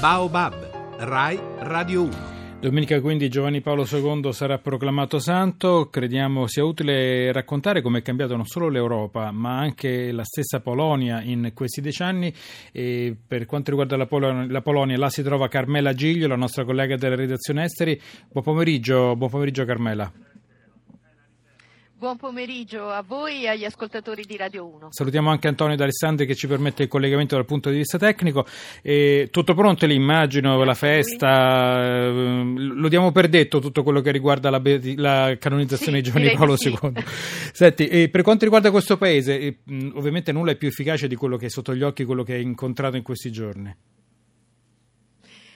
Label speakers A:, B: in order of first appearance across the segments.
A: Baobab, Rai Radio 1.
B: Domenica quindi Giovanni Paolo II sarà proclamato santo, crediamo sia utile raccontare come è cambiato non solo l'Europa ma anche la stessa Polonia in questi decenni e per quanto riguarda la, Pol- la Polonia là si trova Carmela Giglio, la nostra collega della redazione esteri. Buon pomeriggio, buon pomeriggio Carmela.
C: Buon pomeriggio a voi e agli ascoltatori di Radio 1.
B: Salutiamo anche Antonio D'Alessandri che ci permette il collegamento dal punto di vista tecnico. E tutto pronto l'immagino, la festa, eh, lo diamo per detto tutto quello che riguarda la, la canonizzazione
C: sì,
B: di Giovanni Paolo
C: sì.
B: II. Senti, per quanto riguarda questo paese, ovviamente nulla è più efficace di quello che è sotto gli occhi, quello che hai incontrato in questi giorni.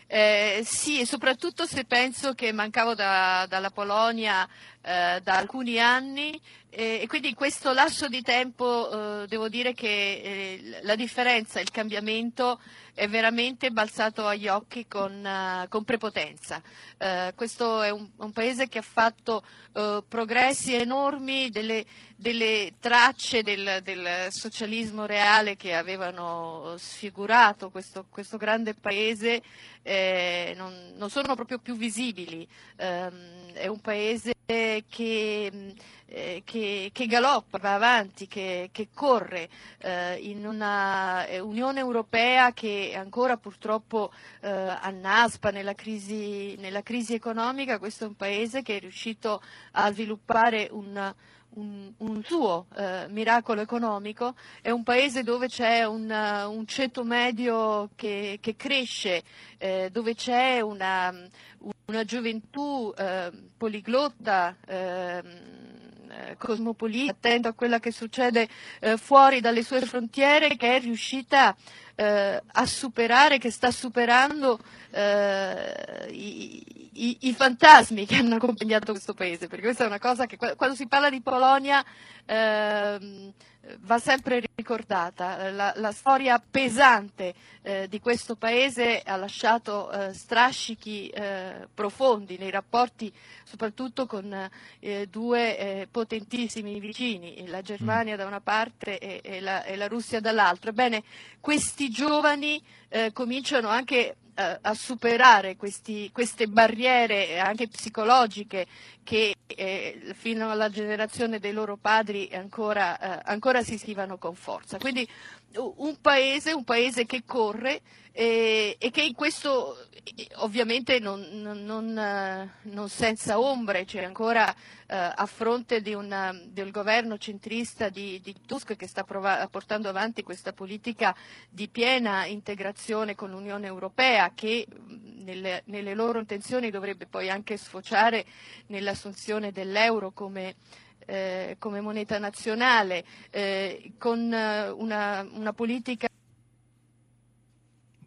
C: Eh, sì, e soprattutto se penso che mancavo da, dalla Polonia eh, da alcuni anni e quindi in questo lasso di tempo eh, devo dire che eh, la differenza, il cambiamento è veramente balzato agli occhi con, uh, con prepotenza. Uh, questo è un, un, paese che ha fatto uh, progressi enormi, delle, delle tracce del, del, socialismo reale che avevano sfigurato questo, questo grande paese non, non, sono proprio più visibili. Um, è un paese che eh, che, che, galoppa, va avanti, che, che corre eh, in una eh, Unione Europea che ancora purtroppo eh, annaspa nella crisi, nella crisi economica, questo è un paese che è riuscito a sviluppare un, un, un, suo eh, miracolo economico, è un paese dove c'è un, un ceto medio che, che cresce, eh, dove c'è una, una gioventù eh, poliglotta ehm, eh, cosmopolita, attento a quello che succede eh, fuori dalle sue frontiere, che è riuscita eh, a superare, che sta superando eh, i, i, i, fantasmi che hanno accompagnato questo paese, perché questa è una cosa che quando si parla di Polonia ehm, va sempre ricordata. La, la storia pesante eh, di questo paese ha lasciato eh, strascichi eh, profondi nei rapporti soprattutto con eh, due eh, potentissimi vicini, la Germania da una parte e, e, la, e la, Russia dall'altra. Ebbene, questi giovani eh, cominciano anche a superare questi, queste barriere anche psicologiche che eh, fino alla generazione dei loro padri ancora, eh, ancora si schivano con forza. Quindi un paese, un paese che corre eh, e che in questo ovviamente non, non, non, eh, senza ombre, cioè ancora eh, a fronte una, del governo centrista di, di Tusk che sta prov- portando avanti questa politica di piena integrazione con l'Unione Europea che nelle, nelle loro intenzioni dovrebbe poi anche sfociare nell'assunzione dell'euro come eh, come moneta nazionale, eh, con eh, una, una politica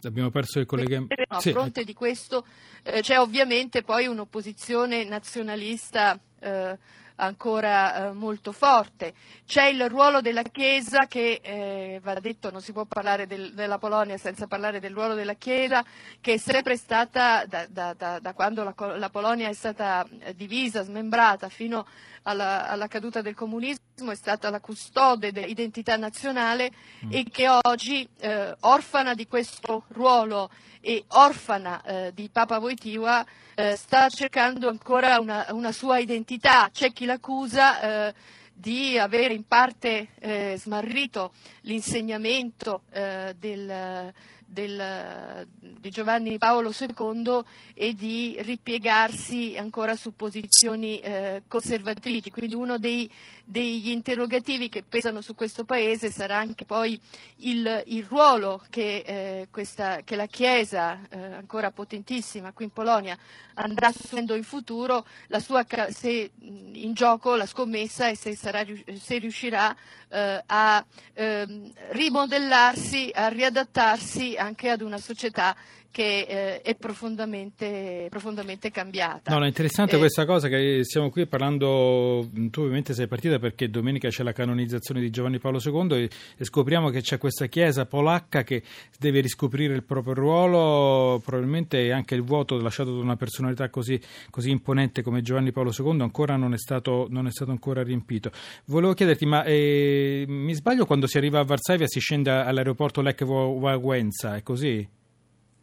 B: Abbiamo perso il collegamento.
C: a sì. fronte di questo eh, c'è ovviamente poi un'opposizione nazionalista eh, ancora eh, molto forte. C'è il ruolo della Chiesa che, eh, va detto, non si può parlare del, della Polonia senza parlare del ruolo della Chiesa, che è sempre stata, da, da, da, da quando la, la, Polonia è stata eh, divisa, smembrata, fino alla, alla, caduta del comunismo, è stata la custode dell'identità nazionale mm. e che oggi, eh, orfana di questo ruolo e orfana eh, di Papa Wojtyła, eh, sta cercando ancora una, una, sua identità. C'è chi l'accusa eh, di avere in parte eh, smarrito l'insegnamento eh, del, del, di Giovanni Paolo II e di ripiegarsi ancora su posizioni eh, conservatrici. Quindi uno dei, degli interrogativi che pesano su questo Paese sarà anche poi il, il ruolo che, eh, questa, che, la Chiesa, eh, ancora potentissima qui in Polonia, andrà assumendo in futuro, sua, se in gioco la scommessa e se, sarà, se riuscirà eh, a ehm, rimodellarsi, a riadattarsi anche ad una società che eh, è profondamente, profondamente, cambiata.
B: No, è interessante eh, questa cosa che siamo qui parlando, tu ovviamente sei partita perché domenica c'è la canonizzazione di Giovanni Paolo II e, e scopriamo che c'è questa chiesa polacca che deve riscoprire il proprio ruolo, probabilmente anche il vuoto lasciato da una personalità così, così imponente come Giovanni Paolo II ancora non è stato, non è stato ancora riempito. Volevo chiederti, ma eh, mi sbaglio quando si arriva a Varsavia si scende all'aeroporto Lech Wałęsa, è così?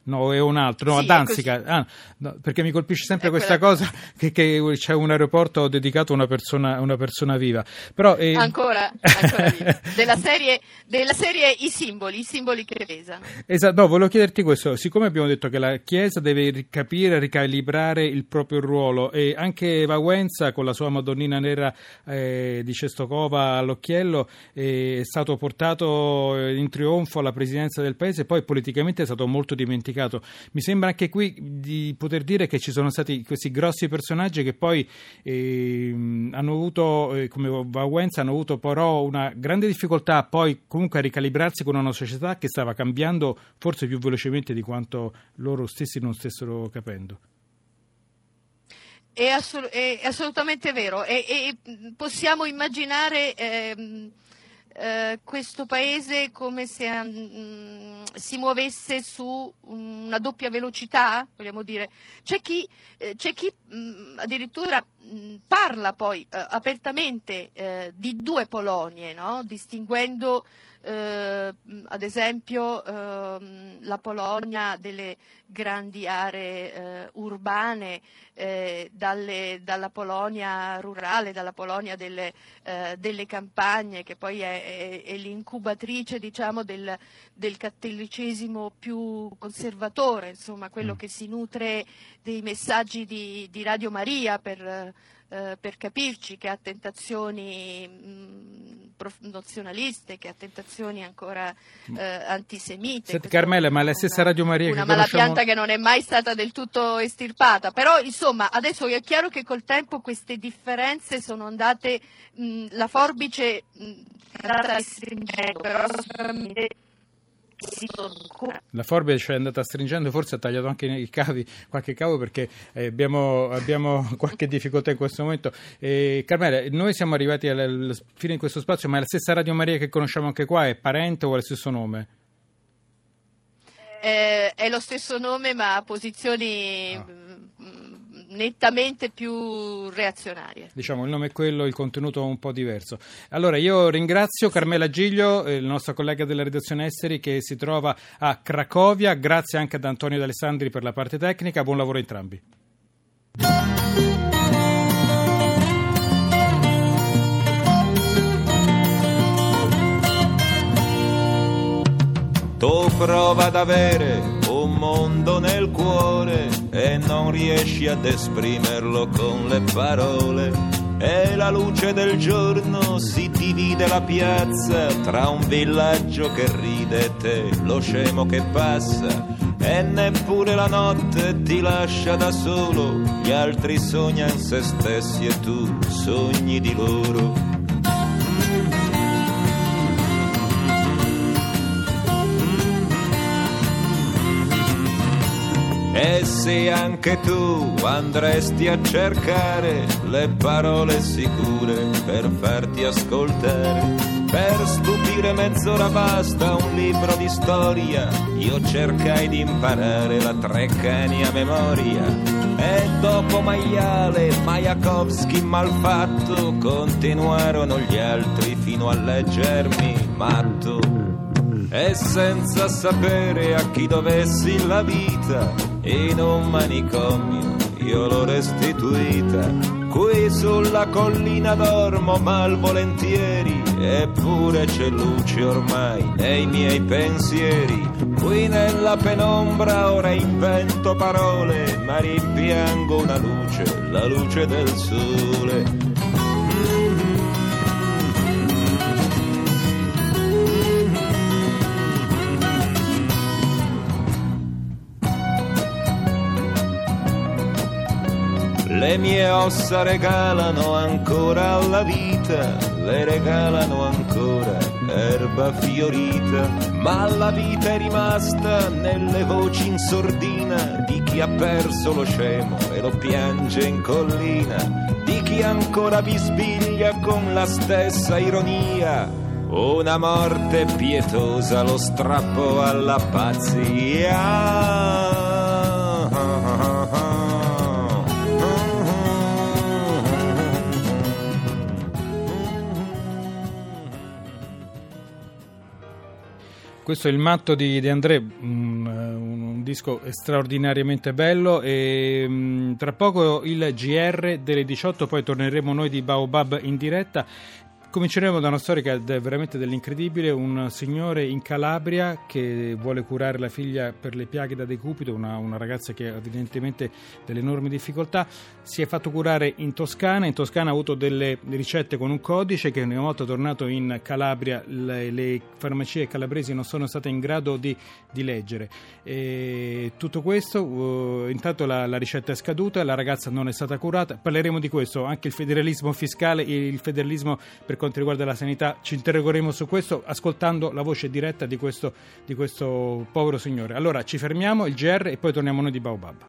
B: No, è un altro, no,
C: Sì,
B: a Danzica, ah, no, perché mi colpisce sempre
C: È
B: questa
C: quella-
B: cosa che, che c'è un aeroporto dedicato a una persona, a una persona viva. Però, eh,
C: Ancora, ancora vivo. della, serie, della serie I simboli, i simboli che pesano.
B: Esatto, no, volevo chiederti questo, siccome abbiamo detto che la Chiesa deve capire, ricalibrare il proprio ruolo e anche Vaguenza con la sua Madonnina nera eh, di Cestocova all'occhiello eh, è stato portato eh, in trionfo alla presidenza del paese, poi politicamente è stato molto dimenticato. Mi sembra anche qui di poter dire che ci sono stati questi grossi personaggi che poi ehm, hanno avuto, eh, come Vaguenza, hanno avuto però una grande difficoltà poi comunque a ricalibrarsi con una società che stava cambiando forse più velocemente di quanto loro stessi non stessero capendo.
C: È, assol- è assolutamente vero e, e possiamo immaginare ehm, eh, questo paese come se mm, si muovesse su una doppia velocità, vogliamo dire. C'è chi, eh, c'è chi mh, addirittura mh, parla poi eh, apertamente eh, di due Polonie, no? distinguendo eh, ad esempio ehm, la Polonia delle grandi aree eh, urbane eh, dalle- dalla Polonia rurale, dalla Polonia delle, eh, delle campagne, che poi è, è- è l'incubatrice diciamo, del, del cattolicesimo più conservatore, insomma, quello
B: Mm.
C: che si nutre dei messaggi di, di Radio Maria per, eh, per capirci, che ha tentazioni mh, prof- nazionaliste, che ha tentazioni ancora eh, antisemite.
B: Senti, Carmela, ma la
C: una-
B: stessa Radio Maria
C: una
B: che conosciamo...
C: malapianta che non è mai stata del tutto estirpata, però insomma adesso è chiaro che col tempo queste differenze sono andate, mh, la forbice mh, è andata restringendo, però sicuramente.
B: La forbice è andata stringendo, forse ha tagliato anche i cavi, qualche cavo perché eh, abbiamo, abbiamo qualche difficoltà in questo momento. Eh, Carmela, noi siamo arrivati alla, alla fine di questo spazio, ma è la stessa Radio Maria che conosciamo anche qua, è parente o ha lo stesso nome?
C: Eh, è lo stesso nome ma ha posizioni
B: Ah.
C: Nettamente più reazionarie.
B: Diciamo, il nome è quello, il contenuto è un po' diverso. Allora, io ringrazio Carmela Giglio, eh, la nostra collega della redazione esteri che si trova a Cracovia, grazie anche ad Antonio D'Alessandri per la parte tecnica, buon lavoro a entrambi.
D: Tu prova ad avere un mondo nel cuore e non riesci ad esprimerlo con le parole. E la luce del giorno si divide la piazza tra un villaggio che ride e te, lo scemo che passa. E neppure la notte ti lascia da solo, gli altri sognano se stessi e tu sogni di loro. Se anche tu andresti a cercare le parole sicure per farti ascoltare, per stupire mezz'ora basta un libro di storia, io cercai di imparare la Treccani a memoria. E dopo Maiale, Majakovski malfatto, continuarono gli altri fino a leggermi matto. E senza sapere a chi dovessi la vita, in un manicomio io l'ho restituita. Qui sulla collina dormo malvolentieri, eppure c'è luce ormai nei miei pensieri. Qui nella penombra ora invento parole, ma rimpiango una luce, la luce del sole. Le mie ossa regalano ancora alla vita, le regalano ancora erba fiorita, ma la vita è rimasta nelle voci in sordina di chi ha perso lo scemo e lo piange in collina, di chi ancora bisbiglia con la stessa ironia. Una morte pietosa lo strappo alla pazzia.
B: Questo è il matto di De André, un, un disco straordinariamente bello e mh, tra poco il GR delle 18 poi torneremo noi di Baobab in diretta Cominceremo da una storia che è veramente dell'incredibile, un signore in Calabria che vuole curare la figlia per le piaghe da decupito, una, una ragazza che ha evidentemente delle enormi difficoltà, si è fatto curare in Toscana, in Toscana ha avuto delle ricette con un codice che una volta tornato in Calabria le, le farmacie calabresi non sono state in grado di, di leggere. E tutto questo, uh, intanto la, la ricetta è scaduta, la ragazza non è stata curata, parleremo di questo, anche il federalismo fiscale, il federalismo per quanto riguarda la sanità. Ci interrogheremo su questo ascoltando la voce diretta di questo, di questo povero signore. Allora ci fermiamo, il GR e poi torniamo noi di Baobab.